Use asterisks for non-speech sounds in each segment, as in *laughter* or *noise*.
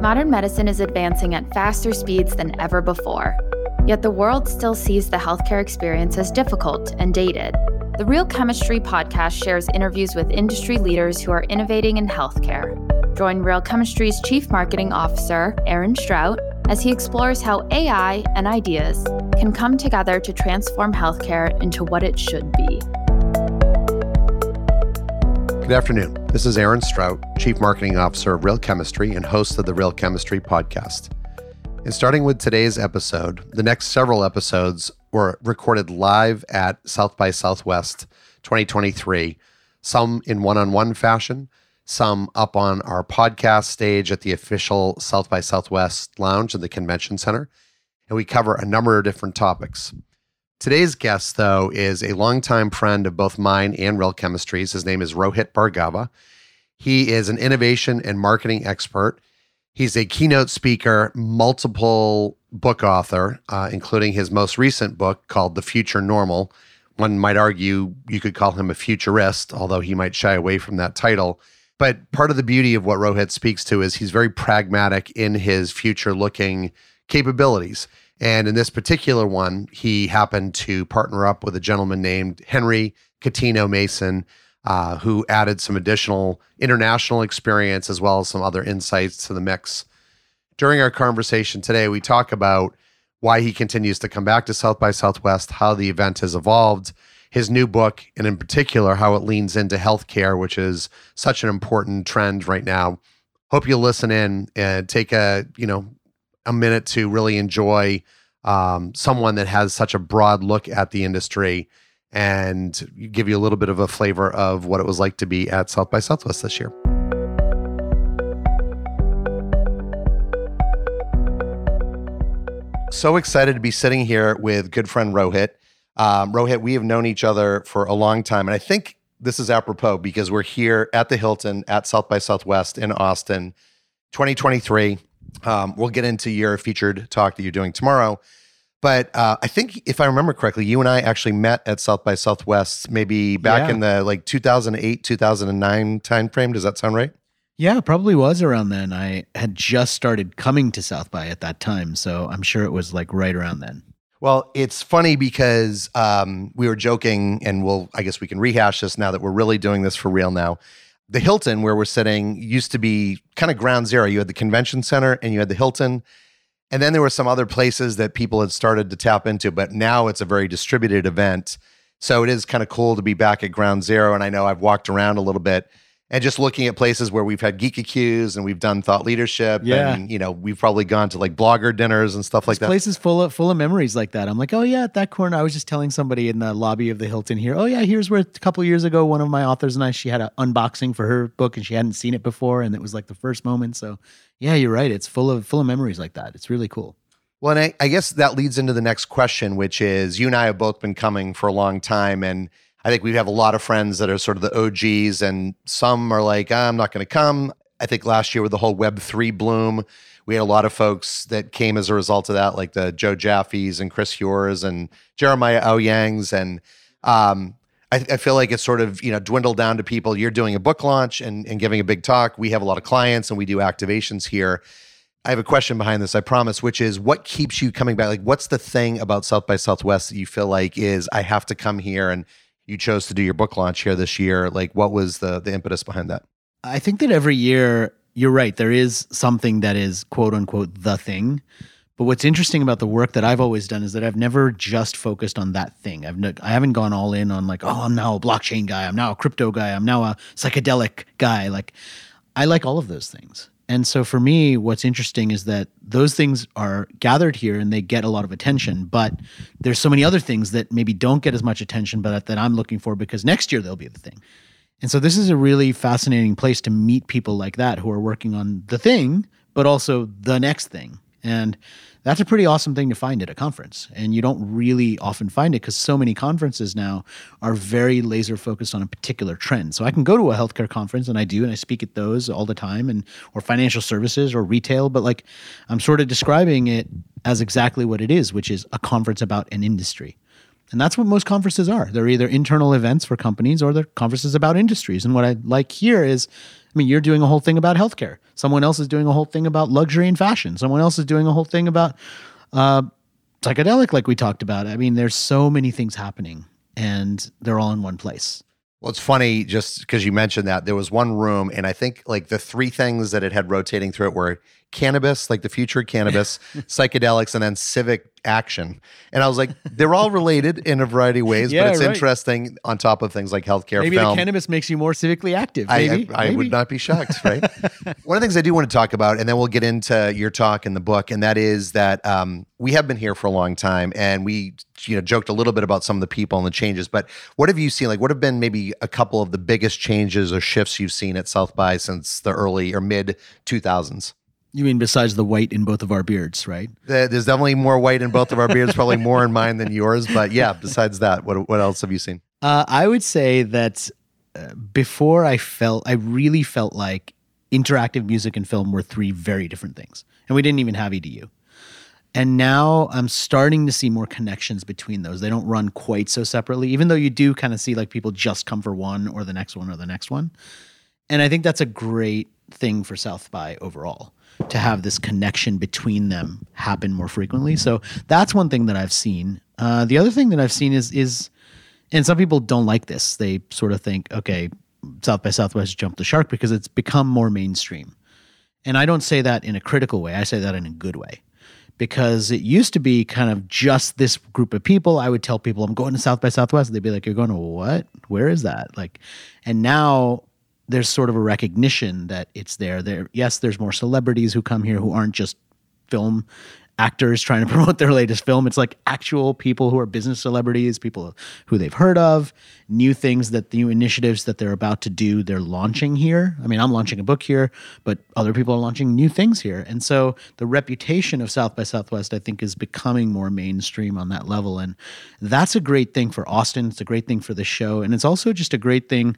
Modern medicine is advancing at faster speeds than ever before. Yet the world still sees the healthcare experience as difficult and dated. The Real Chemistry podcast shares interviews with industry leaders who are innovating in healthcare. Join Real Chemistry's Chief Marketing Officer, Aaron Strout, as he explores how AI and ideas can come together to transform healthcare into what it should be. Good afternoon. This is Aaron Strout, Chief Marketing Officer of Real Chemistry and host of the Real Chemistry podcast. And starting with today's episode, the next several episodes were recorded live at South by Southwest 2023, some in one on one fashion, some up on our podcast stage at the official South by Southwest lounge in the convention center. And we cover a number of different topics. Today's guest, though, is a longtime friend of both mine and Real Chemistry's. His name is Rohit Bhargava. He is an innovation and marketing expert. He's a keynote speaker, multiple book author, uh, including his most recent book called The Future Normal. One might argue you could call him a futurist, although he might shy away from that title. But part of the beauty of what Rohit speaks to is he's very pragmatic in his future looking capabilities. And in this particular one, he happened to partner up with a gentleman named Henry Coutinho-Mason, uh, who added some additional international experience as well as some other insights to the mix. During our conversation today, we talk about why he continues to come back to South by Southwest, how the event has evolved, his new book, and in particular, how it leans into healthcare, which is such an important trend right now. Hope you'll listen in and take a, you know, a minute to really enjoy um, someone that has such a broad look at the industry and give you a little bit of a flavor of what it was like to be at South by Southwest this year. So excited to be sitting here with good friend Rohit. Um, Rohit, we have known each other for a long time, and I think this is apropos because we're here at the Hilton at South by Southwest in Austin, 2023. Um, we'll get into your featured talk that you're doing tomorrow. But uh, I think if I remember correctly, you and I actually met at South by Southwest maybe back yeah. in the like 2008, 2009 timeframe. Does that sound right? Yeah, probably was around then. I had just started coming to South by at that time. So I'm sure it was like right around then. Well, it's funny because um, we were joking, and we'll, I guess we can rehash this now that we're really doing this for real now the Hilton where we're sitting used to be kind of ground zero. You had the convention center and you had the Hilton. And then there were some other places that people had started to tap into, but now it's a very distributed event. So it is kind of cool to be back at ground zero. And I know I've walked around a little bit and just looking at places where we've had GeekaCues and we've done thought leadership yeah. and you know we've probably gone to like blogger dinners and stuff like that. places full of full of memories like that. I'm like oh yeah at that corner i was just telling somebody in the lobby of the hilton here oh yeah here's where a couple years ago one of my authors and i she had an unboxing for her book and she hadn't seen it before and it was like the first moment. So yeah you're right. It's full of full of memories like that. It's really cool. Well and I, I guess that leads into the next question which is you and i have both been coming for a long time and I think we have a lot of friends that are sort of the OGs, and some are like, I'm not going to come. I think last year with the whole Web3 bloom, we had a lot of folks that came as a result of that, like the Joe Jaffes and Chris Heuer and Jeremiah Owyang's. And um, I, I, feel like it's sort of, you know, dwindled down to people. You're doing a book launch and, and giving a big talk. We have a lot of clients and we do activations here. I have a question behind this, I promise, which is what keeps you coming back? Like, what's the thing about South by Southwest that you feel like is, I have to come here and you chose to do your book launch here this year. Like, what was the the impetus behind that? I think that every year, you're right. There is something that is quote unquote the thing. But what's interesting about the work that I've always done is that I've never just focused on that thing. I've no, I haven't gone all in on like, oh, I'm now a blockchain guy. I'm now a crypto guy. I'm now a psychedelic guy. Like, I like all of those things. And so for me, what's interesting is that those things are gathered here and they get a lot of attention, but there's so many other things that maybe don't get as much attention, but that I'm looking for because next year they'll be the thing. And so this is a really fascinating place to meet people like that who are working on the thing, but also the next thing. And that's a pretty awesome thing to find at a conference. And you don't really often find it because so many conferences now are very laser focused on a particular trend. So I can go to a healthcare conference and I do, and I speak at those all the time, and or financial services or retail, but like I'm sort of describing it as exactly what it is, which is a conference about an industry. And that's what most conferences are. They're either internal events for companies or they're conferences about industries. And what I like here is, I mean, you're doing a whole thing about healthcare. Someone else is doing a whole thing about luxury and fashion. Someone else is doing a whole thing about uh, psychedelic, like we talked about. I mean, there's so many things happening, and they're all in one place. Well, it's funny just because you mentioned that there was one room, and I think like the three things that it had rotating through it were cannabis, like the future of cannabis, *laughs* psychedelics, and then civic action. And I was like, they're all related in a variety of ways, Yeah, but it's right. interesting on top of things like healthcare, Maybe film. the cannabis makes you more civically active. I, Maybe. I, I Maybe. would not be shocked, *laughs* right? One of the things I do want to talk about, and then we'll get into your talk in the book, and that is that um, we have been here for a long time, and we, you know, joked a little bit about some of the people and the changes. But what have you seen? Like, what have been maybe a couple of the biggest changes or shifts you've seen at South by since the early or mid two thousands? You mean besides the white in both of our beards, right? There's definitely more white in both of our beards, probably more in mine than yours. But yeah, besides that, what what else have you seen? Uh, I would say that uh, before I felt, I really felt like interactive music and film were three very different things. And we didn't even have EDU. And now I'm starting to see more connections between those. They don't run quite so separately, even though you do kind of see like people just come for one or the next one or the next one. And I think that's a great thing for South by overall to have this connection between them happen more frequently. So that's one thing that I've seen. Uh, the other thing that I've seen is is and some people don't like this. They sort of think, okay, South by Southwest jumped the shark because it's become more mainstream. And I don't say that in a critical way. I say that in a good way. Because it used to be kind of just this group of people. I would tell people I'm going to South by Southwest. They'd be like, You're going to what? Where is that? Like, and now there's sort of a recognition that it's there. There, yes, there's more celebrities who come here who aren't just film actors trying to *laughs* promote their latest film. It's like actual people who are business celebrities, people who they've heard of, new things that new initiatives that they're about to do, they're launching here. I mean, I'm launching a book here, but other people are launching new things here. And so the reputation of South by Southwest, I think, is becoming more mainstream on that level. And that's a great thing for Austin. It's a great thing for the show. And it's also just a great thing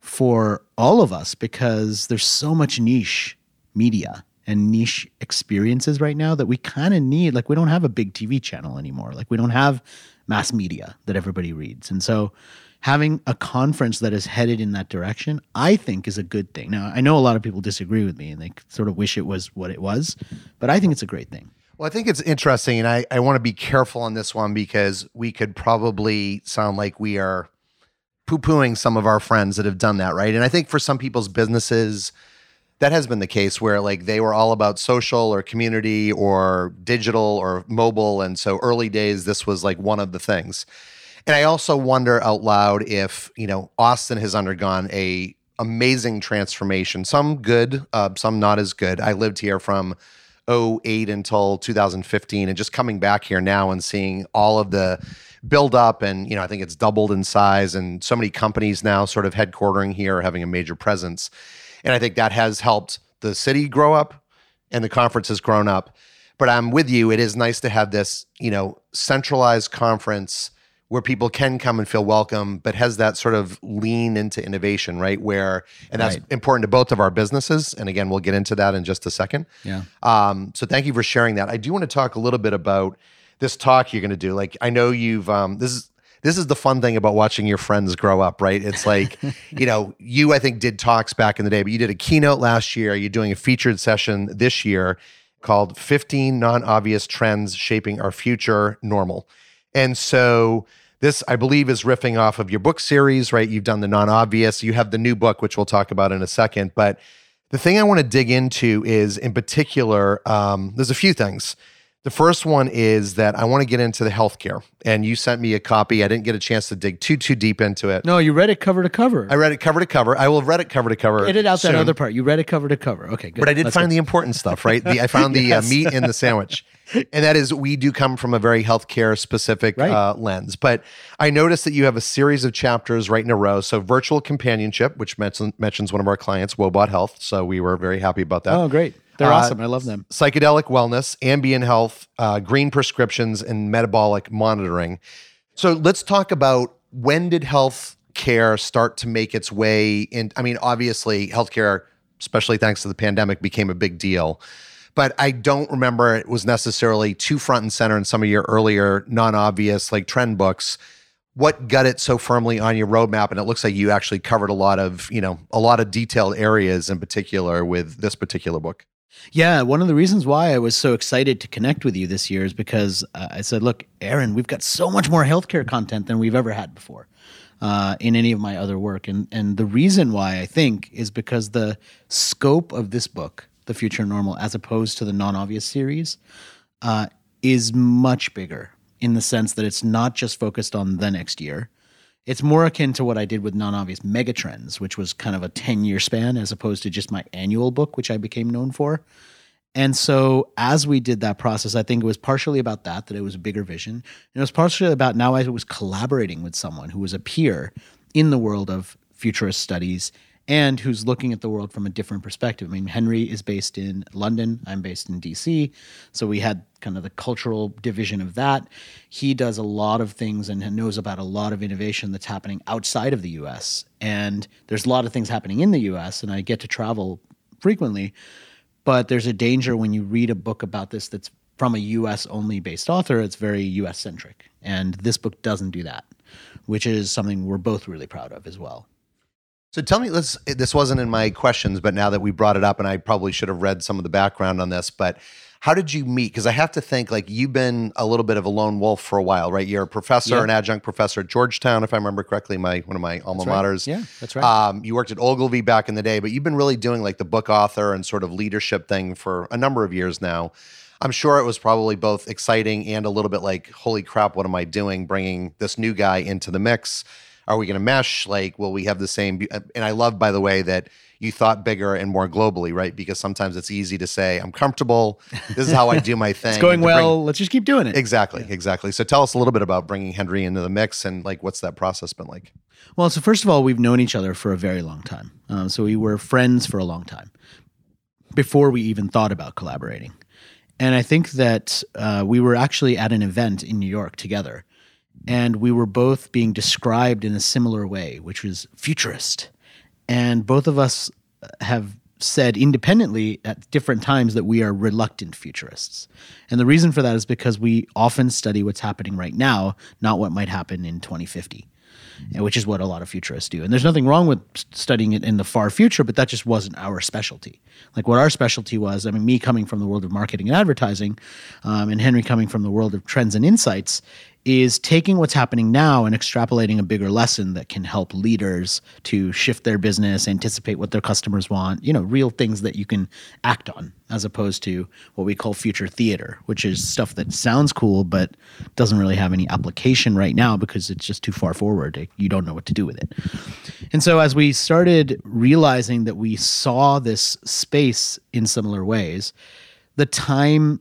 for all of us because there's so much niche media and niche experiences right now that we kind of need. Like, we don't have a big TV channel anymore. Like, we don't have mass media that everybody reads. And so, having a conference that is headed in that direction, I think is a good thing. Now, I know a lot of people disagree with me and they sort of wish it was what it was, but I think it's a great thing. Well, I think it's interesting, and I, I want to be careful on this one because we could probably sound like we are poo pooing some of our friends that have done that, right? And I think for some people's businesses, that has been the case where like they were all about social or community or digital or mobile. And so early days, this was like one of the things. And I also wonder out loud if, you know, Austin has undergone a amazing transformation, some good, uh, some not as good. I lived here from 08 until 2015 and just coming back here now and seeing all of the build up and you know i think it's doubled in size and so many companies now sort of headquartering here or having a major presence and i think that has helped the city grow up and the conference has grown up but i'm with you it is nice to have this you know centralized conference where people can come and feel welcome but has that sort of lean into innovation right where and that's Right. important to both of our businesses and again we'll get into that in just a second Yeah. um, so thank you for sharing that. I do want to talk a little bit about this talk you're going to do. Like I know you've um, this is this is the fun thing about watching your friends grow up, right? It's like *laughs* you know you I think did talks back in the day, but you did a keynote last year. You're doing a featured session this year called 15 non-obvious trends shaping our future normal. And so this, I believe, is riffing off of your book series, right? You've done the non obvious. You have the new book, which we'll talk about in a second. But the thing I want to dig into is, in particular, um, there's a few things. The first one is that I want to get into the healthcare, and you sent me a copy. I didn't get a chance to dig too too deep into it. No, you read it cover to cover. I read it cover to cover. I will have read it cover to cover. Edit out soon. that other part. You read it cover to cover. Okay, good. But I did Let's find go. the important stuff, right? The, I found the *laughs* Yes. uh, meat in the sandwich. *laughs* And that is, we do come from a very healthcare specific Right. uh, lens. But I noticed that you have a series of chapters right in a row. So, virtual companionship, which mention, mentions one of our clients, Woebot Health. So, we were very happy about that. Oh, great. They're Uh, awesome. I love them. Psychedelic wellness, ambient health, uh, green prescriptions, and metabolic monitoring. So let's talk about when did health care start to make its way in? I mean, obviously, healthcare, especially thanks to the pandemic, became a big deal. But I don't remember it was necessarily too front and center in some of your earlier non obvious like trend books. what got it so firmly on your roadmap? And it looks like you actually covered a lot of you know a lot of detailed areas in particular with this particular book. Yeah one of the reasons why i was so excited to connect with you this year is because uh, i said look aaron we've got so much more healthcare content than we've ever had before uh, in any of my other work. And and the reason why i think is because the scope of this book the future normal as opposed to the non-obvious series uh, is much bigger in the sense that it's not just focused on the next year. It's more akin to what I did with non obvious megatrends, which was kind of a 10 year span as opposed to just my annual book, which I became known for. And so as we did that process, I think it was partially about that, that it was a bigger vision. And it was partially about now I was collaborating with someone who was a peer in the world of futurist studies and who's looking at the world from a different perspective. I mean, Henry is based in London, I'm based in DC. So we had kind of the cultural division of that. He does a lot of things and knows about a lot of innovation that's happening outside of the US. And there's a lot of things happening in the US, and I get to travel frequently. But there's a danger when you read a book about this that's from a US only based author, it's very US centric. And this book doesn't do that, which is something we're both really proud of as well. So tell me, let's. This wasn't in my questions, but now that we brought it up, and I probably should have read some of the background on this, but how did you meet? Because I have to think like you've been a little bit of a lone wolf for a while, right? You're a professor, yeah. an adjunct professor at Georgetown, if I remember correctly, my one of my alma maters. Yeah, that's right. Um, you worked at Ogilvy back in the day, but you've been really doing like the book author and sort of leadership thing for a number of years now. I'm sure it was probably both exciting and a little bit like, holy crap, what am I doing? Bringing this new guy into the mix are we going to mesh? Like, will we have the same? And I love, by the way, that you thought bigger and more globally, right? Because sometimes it's easy to say, I'm comfortable. This is how I do my *laughs* thing. it's going well. Bring... let's just keep doing it. Exactly. Yeah. Exactly. So tell us a little bit about bringing Henry into the mix and like, what's that process been like? Well, so first of all, we've known each other for a very long time. Um, so we were friends for a long time before we even thought about collaborating. And I think that uh, we were actually at an event in New York together and we were both being described in a similar way, which was futurist. And both of us have said independently at different times that we are reluctant futurists. And the reason for that is because we often study what's happening right now, not what might happen in 2050 which is what a lot of futurists do. And there's nothing wrong with studying it in the far future, but that just wasn't our specialty. Like what our specialty was, I mean, me coming from the world of marketing and advertising, um, and Henry coming from the world of trends and insights, is taking what's happening now and extrapolating a bigger lesson that can help leaders to shift their business, anticipate what their customers want, you know, real things that you can act on, as opposed to what we call future theater, which is stuff that sounds cool but doesn't really have any application right now because it's just too far forward. You don't know what to do with it. And so as we started realizing that we saw this space in similar ways, the time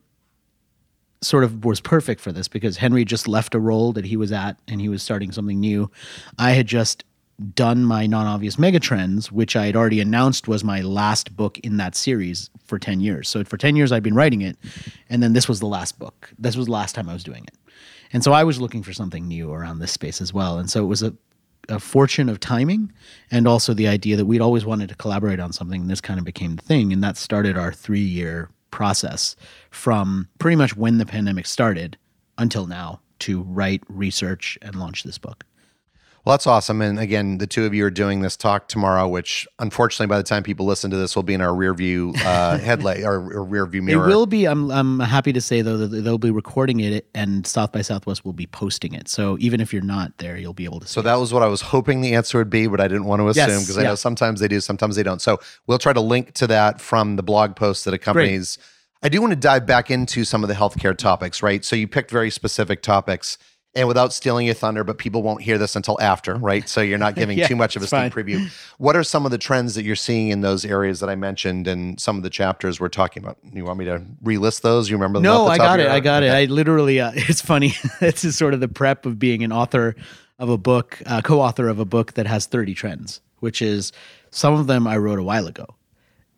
sort of was perfect for this because Henry just left a role that he was at and he was starting something new. I had just done my non-obvious megatrends, which I had already announced was my last book in that series for 10 years. So for 10 years I'd been writing it and then this was the last book. This was the last time I was doing it. And so I was looking for something new around this space as well. And so it was a a fortune of timing and also the idea that we'd always wanted to collaborate on something and this kind of became the thing and that started our 3 year process from pretty much when the pandemic started until now to write, research, and launch this book. Well, that's awesome. And again, the two of you are doing this talk tomorrow, which unfortunately, by the time people listen to this, will be in our rear view uh, *laughs* headlight or, or, rear view mirror. It will be. I'm, I'm happy to say, though, that they'll be recording it and South by Southwest will be posting it. So even if you're not there, you'll be able to see that. So that was what I was hoping the answer would be, but I didn't want to assume because yes, I yeah. know sometimes they do, sometimes they don't. So we'll try to link to that from the blog post that accompanies. Great. I do want to dive back into some of the healthcare topics, right? So you picked very specific topics and without stealing your thunder, but people won't hear this until after, right? So you're not *laughs* giving yeah, too much of a sneak preview. What are some of the trends that you're seeing in those areas that I mentioned and some of the chapters we're talking about? You want me to relist those? You remember? No, I got it. I got it. I literally. Uh, *laughs* it's funny. *laughs* this is sort of the prep of being an author of a book, uh, co-author of a book that has 30 trends, which is some of them I wrote a while ago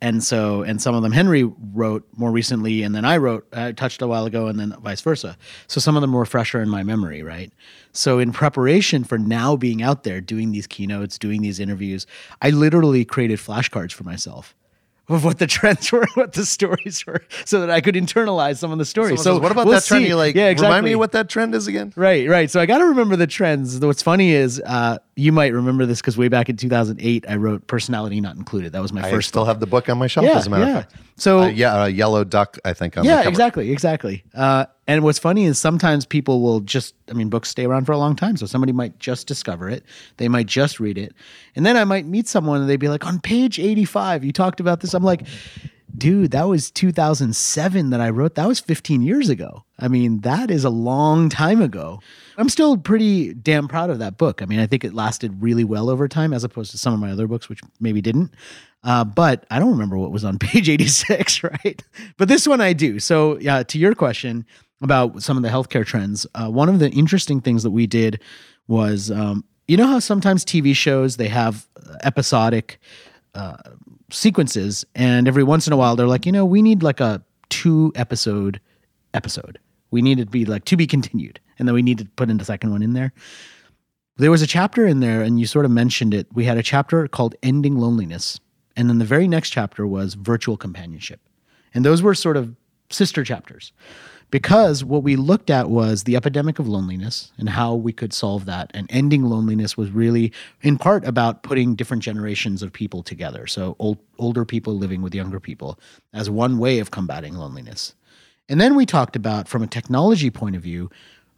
and so and some of them henry wrote more recently and then i wrote i touched a while ago and then vice versa. So some of them were fresher in my memory right? So in preparation for now being out there doing these keynotes doing these interviews i literally created flashcards for myself of what the *laughs* trends were, what the stories were, so that I could internalize some of the stories. Someone so says, what about we'll that trend? You're like, yeah, exactly. remind me what that trend is again. Right, right. So I got to remember the trends. What's funny is uh, you might remember this because way back in 2008, I wrote "Personality Not Included." That was my I first. still book. have the book on my shelf, yeah, as a matter yeah. of fact. So Uh, yeah, a yellow duck, I think. Yeah, exactly, exactly. Uh, and what's funny is sometimes people will just, I mean, books stay around for a long time. So somebody might just discover it, they might just read it, and then I might meet someone and they'd be like, on page 85, you talked about this. I'm like, dude, that was 2007 that I wrote. That was 15 years ago. I mean, that is a long time ago. I'm still pretty damn proud of that book. I mean, I think it lasted really well over time as opposed to some of my other books, which maybe didn't. Uh, but I don't remember what was on *laughs* page 86, *laughs* right? But this one I do. So, yeah, to your question about some of the healthcare trends, uh, one of the interesting things that we did was, um, you know how sometimes TV shows they have episodic uh, sequences, and every once in a while they're like, you know, we need like a two episode episode. We need it to be like to be continued, and then we need to put in the second one in there. There was a chapter in there, and you sort of mentioned it. We had a chapter called Ending Loneliness. And then the very next chapter was Virtual Companionship. And those were sort of sister chapters because what we looked at was the epidemic of loneliness and how we could solve that. And ending loneliness was really, in part, about putting different generations of people together. So, old, older people living with younger people as one way of combating loneliness. And then we talked about, from a technology point of view,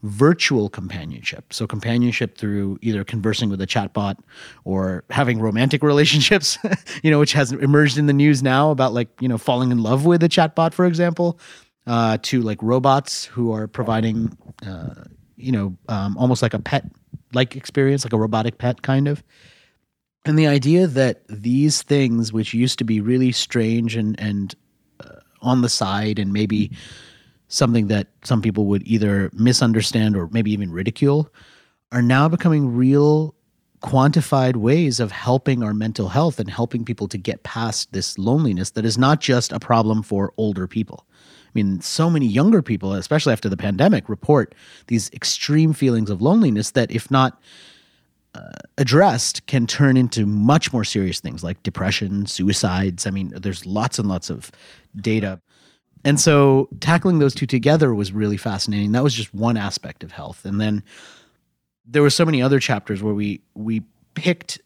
virtual companionship. So, companionship through either conversing with a chatbot or having romantic *laughs* relationships, *laughs* you know, which has emerged in the news now about like, you know, falling in love with a chatbot, for example, uh, to like robots who are providing, uh, you know, um, almost like a pet like experience, like a robotic pet kind of. And the idea that these things, which used to be really strange and, and uh, on the side and maybe something that some people would either misunderstand or maybe even ridicule are now becoming real quantified ways of helping our mental health and helping people to get past this loneliness that is not just a problem for older people. I mean, so many younger people, especially after the pandemic, report these extreme feelings of loneliness that, if not uh, addressed, can turn into much more serious things like depression, suicides. I mean, there's lots and lots of data and so tackling those two together was really fascinating. That was just one aspect of health. And then there were so many other chapters where we we picked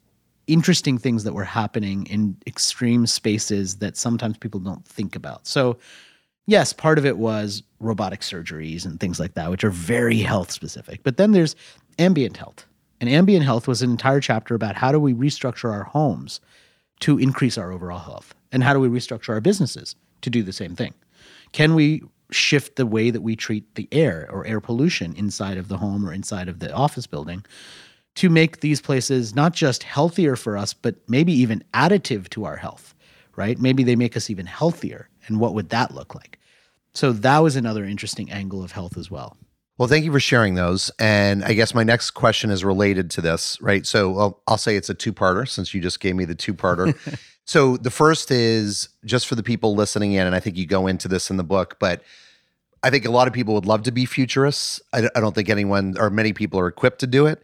interesting things that were happening in extreme spaces that sometimes people don't think about. So yes, part of it was robotic surgeries and things like that, which are very health specific. But then there's ambient health. And ambient health was an entire chapter about how do we restructure our homes to increase our overall health? And how do we restructure our businesses to do the same thing? Can we shift the way that we treat the air or air pollution inside of the home or inside of the office building to make these places not just healthier for us, but maybe even additive to our health, right? Maybe they make us even healthier. And what would that look like? So that was another interesting angle of health as well. Well, thank you for sharing those. And I guess my next question is related to this, right? So well, I'll say it's a two parter since you just gave me the two parter. *laughs* so the first is just for the people listening in, and I think you go into this in the book, but I think a lot of people would love to be futurists. I, I don't think anyone or many people are equipped to do it.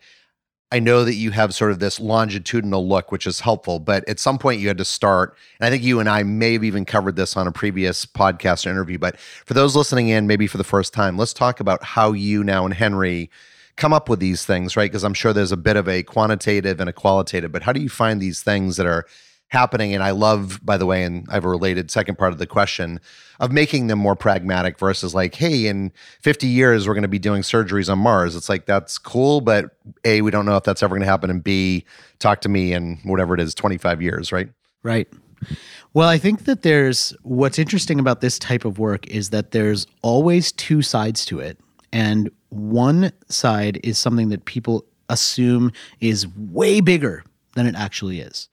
I know that you have sort of this longitudinal look, which is helpful, but at some point you had to start. And I think you and I may have even covered this on a previous podcast or interview. But for those listening in, maybe for the first time, let's talk about how you now and Henry come up with these things, right? Because I'm sure there's a bit of a quantitative and a qualitative, but how do you find these things that are happening? And I love, by the way, and I have a related second part of the question of making them more pragmatic versus like, hey, in 50 years, we're going to be doing surgeries on Mars. It's like, that's cool, but A, we don't know if that's ever going to happen. And B, talk to me in whatever it is, 25 years, right? Right. Well, I think that there's what's interesting about this type of work is that there's always two sides to it. And one side is something that people assume is way bigger than it actually is.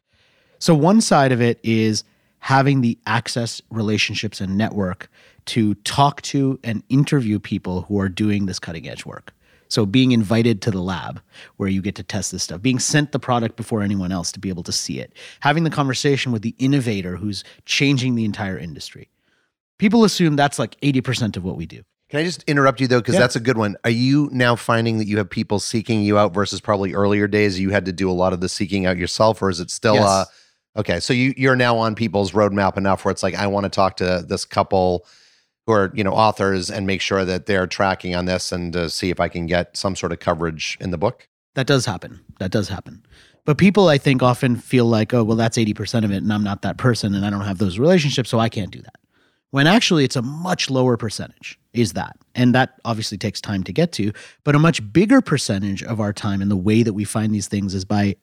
So, one side of it is having the access, relationships, and network to talk to and interview people who are doing this cutting edge work. So, being invited to the lab where you get to test this stuff, being sent the product before anyone else to be able to see it, having the conversation with the innovator who's changing the entire industry. People assume that's like 80% of what we do. Can I just interrupt you though? Because Yeah. that's a good one. Are you now finding that you have people seeking you out versus probably earlier days you had to do a lot of the seeking out yourself, or is it still Yes. uh Okay, so you you're now on people's roadmap enough where it's like I want to talk to this couple who are you know authors and make sure that they're tracking on this and to see if I can get some sort of coverage in the book. That does happen. That does happen. But people, I think, often feel like, oh, well, that's 80% of it, and I'm not that person, and I don't have those relationships, so I can't do that. When actually, it's a much lower percentage, is that. And that obviously takes time to get to. But a much bigger percentage of our time and the way that we find these things is by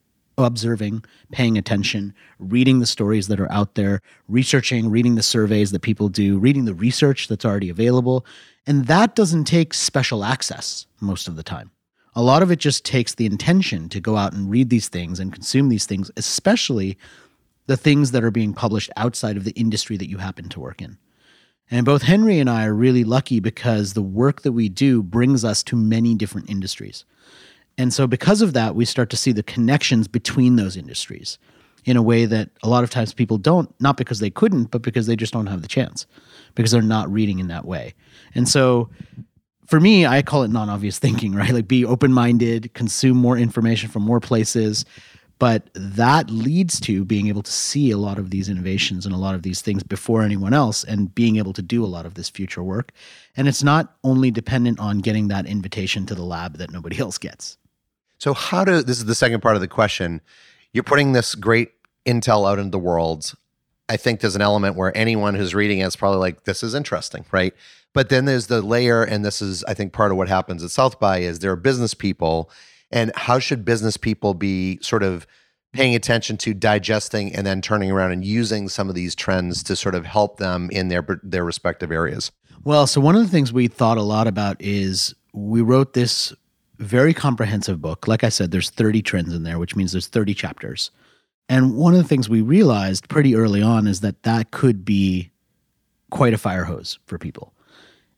observing, paying attention, reading the stories that are out there, researching, reading the surveys that people do, reading the research that's already available. And that doesn't take special access most of the time. A lot of it just takes the intention to go out and read these things and consume these things, especially the things that are being published outside of the industry that you happen to work in. And both Henry and I are really lucky because the work that we do brings us to many different industries. And so, because of that, we start to see the connections between those industries in a way that a lot of times people don't, not because they couldn't, but because they just don't have the chance, because they're not reading in that way. And so, for me, I call it non obvious *laughs* thinking, right? Like be open minded, consume more information from more places. But that leads to being able to see a lot of these innovations and a lot of these things before anyone else and being able to do a lot of this future work. And it's not only dependent on getting that invitation to the lab that nobody *laughs* else gets. So, how do this is the second part of the question? You're putting this great intel out into the world. I think there's an element where anyone who's reading it is probably like, this is interesting, right? But then there's the layer, and this is, I think, part of what happens at South by is there are business people, and how should business people be sort of paying attention to digesting and then turning around and using some of these trends to sort of help them in their their respective areas? Well, so one of the things we thought a lot about is we wrote this very comprehensive book. Like I said, there's 30 trends in there, which means there's 30 chapters. And one of the things we realized pretty early on is that that could be quite a fire hose for people.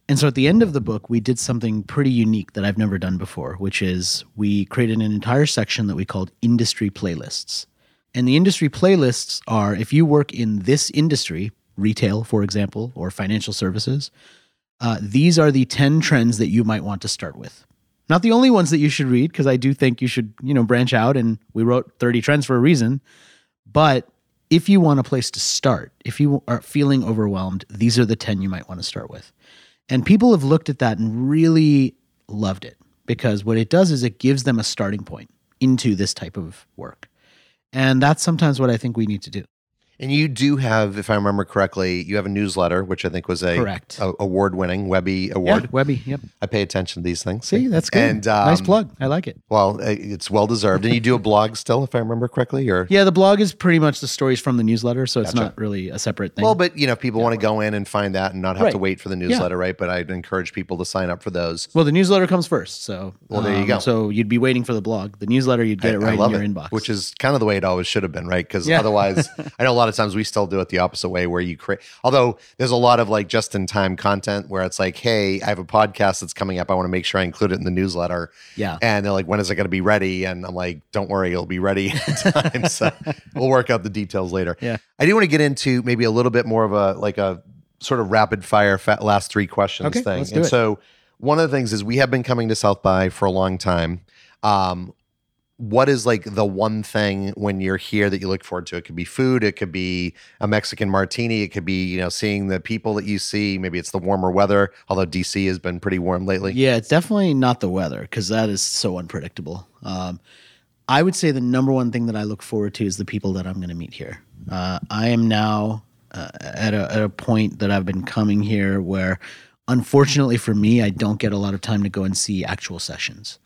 And so at the end of the book, we did something pretty unique that I've never done before, which is we created an entire section that we called industry playlists. And the industry playlists are if you work in this industry, retail, for example, or financial services, uh, these are the 10 trends that you might want to start with. Not the only ones that you should read, because I do think you should, you know, branch out. And we wrote 30 trends for a reason. But if you want a place to start, if you are feeling overwhelmed, these are the 10 you might want to start with. And people have looked at that and really loved it because what it does is it gives them a starting point into this type of work. And that's sometimes what I think we need to do. And you do have, if I remember correctly, you have a newsletter, which I think was a, Correct. a award-winning Webby award. Yeah, Webby. Yep. I pay attention to these things. See, that's good. And um, nice plug. I like it. Well, uh, it's well deserved. And you do a blog still, if I remember correctly, or Yeah, the blog is pretty much the stories from the newsletter, so it's Gotcha. not really a separate thing. well, but you know, people want to go in and find that and not have to wait for the newsletter, right? But I'd encourage people to sign up for those. Well, the newsletter comes first, so Well, there you um, go. So you'd be waiting for the blog. The newsletter, you'd get it I- I right in your it, inbox. which is kind of the way it always should have been, right? Because Yeah. otherwise, *laughs* I know a lot of times we still do it the opposite way, where you create. Although there's a lot of like just-in-time content where it's like, hey, I have a podcast that's coming up. I want to make sure I include it in the newsletter. yeah, And they're like, when is it going to be ready? And I'm like, don't worry, it'll be ready in *laughs* time. so we'll work out the details later. Yeah. I do want to get into maybe a little bit more of a like a sort of rapid fire last three questions Okay, thing. and it. so one of the things is we have been coming to South by for a long time. Um, what is like the one thing when you're here that you look forward to? It could be food, it could be a Mexican martini, it could be, you know, seeing the people that you see. Maybe it's the warmer weather, although DC has been pretty warm lately. yeah, it's definitely not the weather because that is so unpredictable. Um, I would say the number one thing that I look forward to is the people that I'm going to meet here. Uh, I am now uh, at a at a point that I've been coming here where, unfortunately for me, I don't get a lot of time to go and see actual sessions.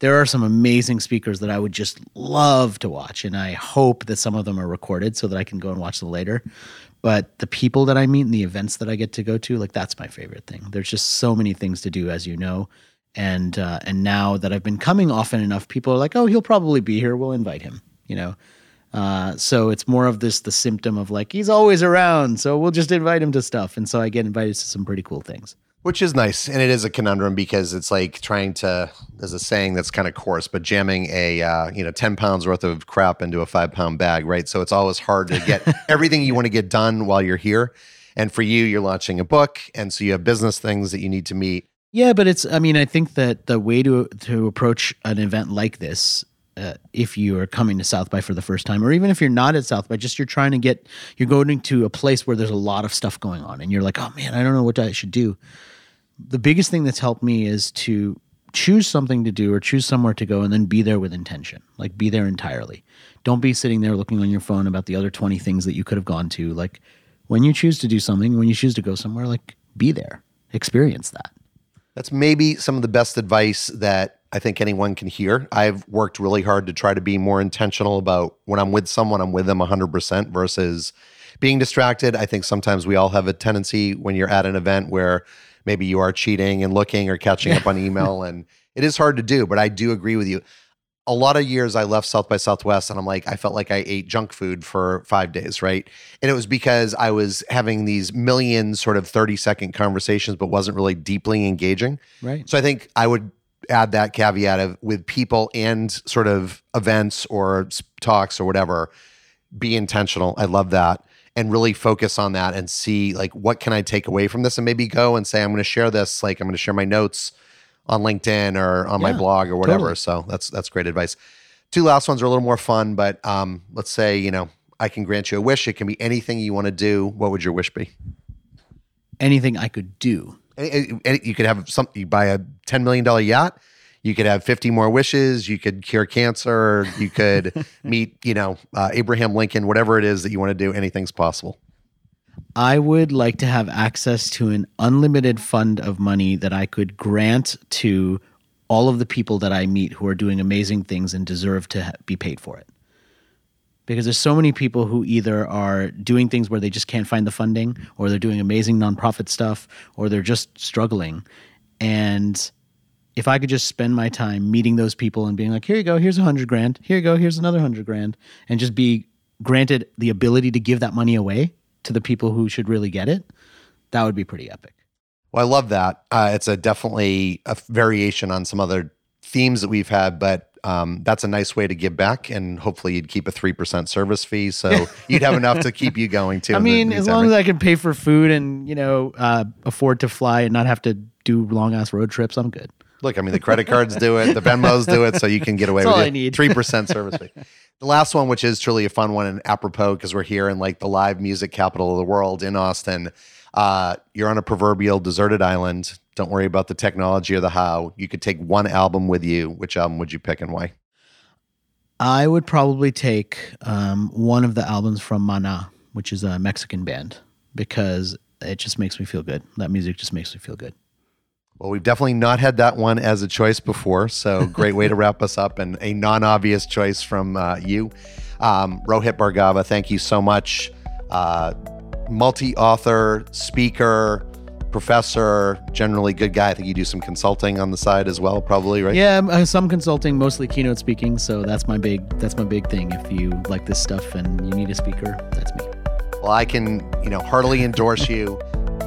There are some amazing speakers that I would just love to watch, and I hope that some of them are recorded so that I can go and watch them later. But the people that I meet and the events that I get to go to, like that's my favorite thing. There's just so many things to do, as you know, and uh, and now that I've been coming often enough, people are like, "Oh, he'll probably be here. We'll invite him." You know, uh, so it's more of this the symptom of like he's always around, so we'll just invite him to stuff, and so I get invited to some pretty cool things. Which is nice. And it is a conundrum because it's like trying to, there's a saying that's kind of coarse, but jamming a, uh, you know, 10 pounds worth of crap into a five pound bag, right? So it's always hard to get *laughs* everything you want to get done while you're here. And for you, you're launching a book. And so you have business things that you need to meet. Yeah, but it's. I mean, I think that the way to to approach an event like this, uh, if you are coming to South by for the first time, or even if you're not at South by, just you're trying to get, you're going to a place where there's a lot of stuff going on, and you're like, oh man, I don't know what I should do. The biggest thing that's helped me is to choose something to do or choose somewhere to go and then be there with intention like be there entirely don't be sitting there looking on your phone about the other 20 things that you could have gone to like when you choose to do something when you choose to go somewhere like be there experience that That's maybe some of the best advice that I think anyone can hear. I've worked really hard to try to be more intentional about when I'm with someone, I'm with them 100% versus being distracted. I think sometimes we all have a tendency when you're at an event where maybe you are cheating and looking or catching up on *laughs* email, and it is hard to do. But I do agree with you. A lot of years I left South by Southwest and I'm like, I felt like I ate junk food for five days, right? And it was because I was having these million sort of 30 second conversations, but wasn't really deeply engaging. right So I think I would add that caveat of with people and sort of events or talks or whatever, be intentional. I love that. And really focus on that and see like what can I take away from this and maybe go and say, I'm going to share this, like I'm going to share my notes on LinkedIn or on my blog or whatever. totally. So that's that's great advice. Two last ones are a little more fun, but um, let's say, you know, I can grant you a wish. It can be anything you want to do. What would your wish be? anything i could do Any- any- you could have something. you buy a $10 million yacht you could have 50 more wishes you could cure cancer you could *laughs* meet you know uh, abraham lincoln whatever it is that you want to do anything's possible I would like to have access to an unlimited fund of money that I could grant to all of the people that I meet who are doing amazing things and deserve to ha- be paid for it. Because there's so many people who either are doing things where they just can't find the funding, or they're doing amazing nonprofit stuff, or they're just struggling. And if I could just spend my time meeting those people and being like, here you go, here's a hundred grand, here you go, here's another hundred grand, and just be granted the ability to give that money away to the people who should really get it, that would be pretty epic. well i love that uh, it's a definitely a variation on some other themes that we've had but um, that's a nice way to give back and hopefully you'd keep a 3% service fee so *laughs* you'd have enough to keep you going too I mean, as long as I can pay for food and you know uh, afford to fly and not have to do long ass road trips, I'm good. Look, I mean, the credit cards do it, the Venmos do it, so you can get away That's with all it. I need. Three percent *laughs* service fee. The last one, which is truly a fun one and apropos because we're here in like the live music capital of the world in Austin. Uh, you're on a proverbial deserted island. Don't worry about the technology or the how. You could take one album with you. Which album would you pick and why? I would probably take um, one of the albums from Maná, which is a Mexican band, because it just makes me feel good. That music just makes me feel good. Well, we've definitely not had that one as a choice before. So *laughs* great way to wrap us up and a non-obvious choice from uh, you. Um, Rohit Bhargava, thank you so much. Uh, multi-author, speaker, professor, generally good guy. I think you do some consulting on the side as well, probably, right? Yeah, uh, some consulting, mostly keynote speaking. So that's my big that's my big thing. If you like this stuff and you need a speaker, that's me. Well, I can, you know, heartily endorse you.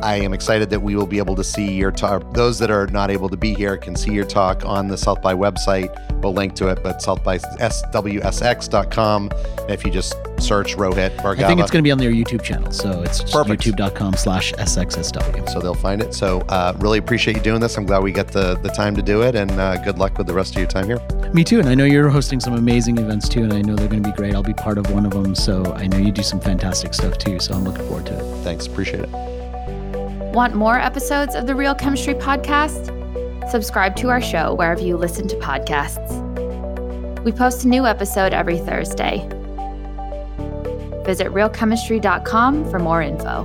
I am excited that we will be able to see your talk. Those that are not able to be here can see your talk on the South by website. We'll link to it, but South by swsx.com. If you just search Rohit Bhargava, I think it's going to be on their YouTube channel. So it's youtube.com slash SXSW. so they'll find it. So uh, really appreciate you doing this. I'm glad we get the the time to do it, and uh, good luck with the rest of your time here. Me too. And I know you're hosting some amazing events too. And I know they're going to be great. I'll be part of one of them. So I know you do some fantastic stuff too. So I'm looking forward to it. Thanks, appreciate it. Want more episodes of the Real Chemistry Podcast? Subscribe to our show wherever you listen to podcasts. We post a new episode every Thursday. Visit realchemistry.com for more info.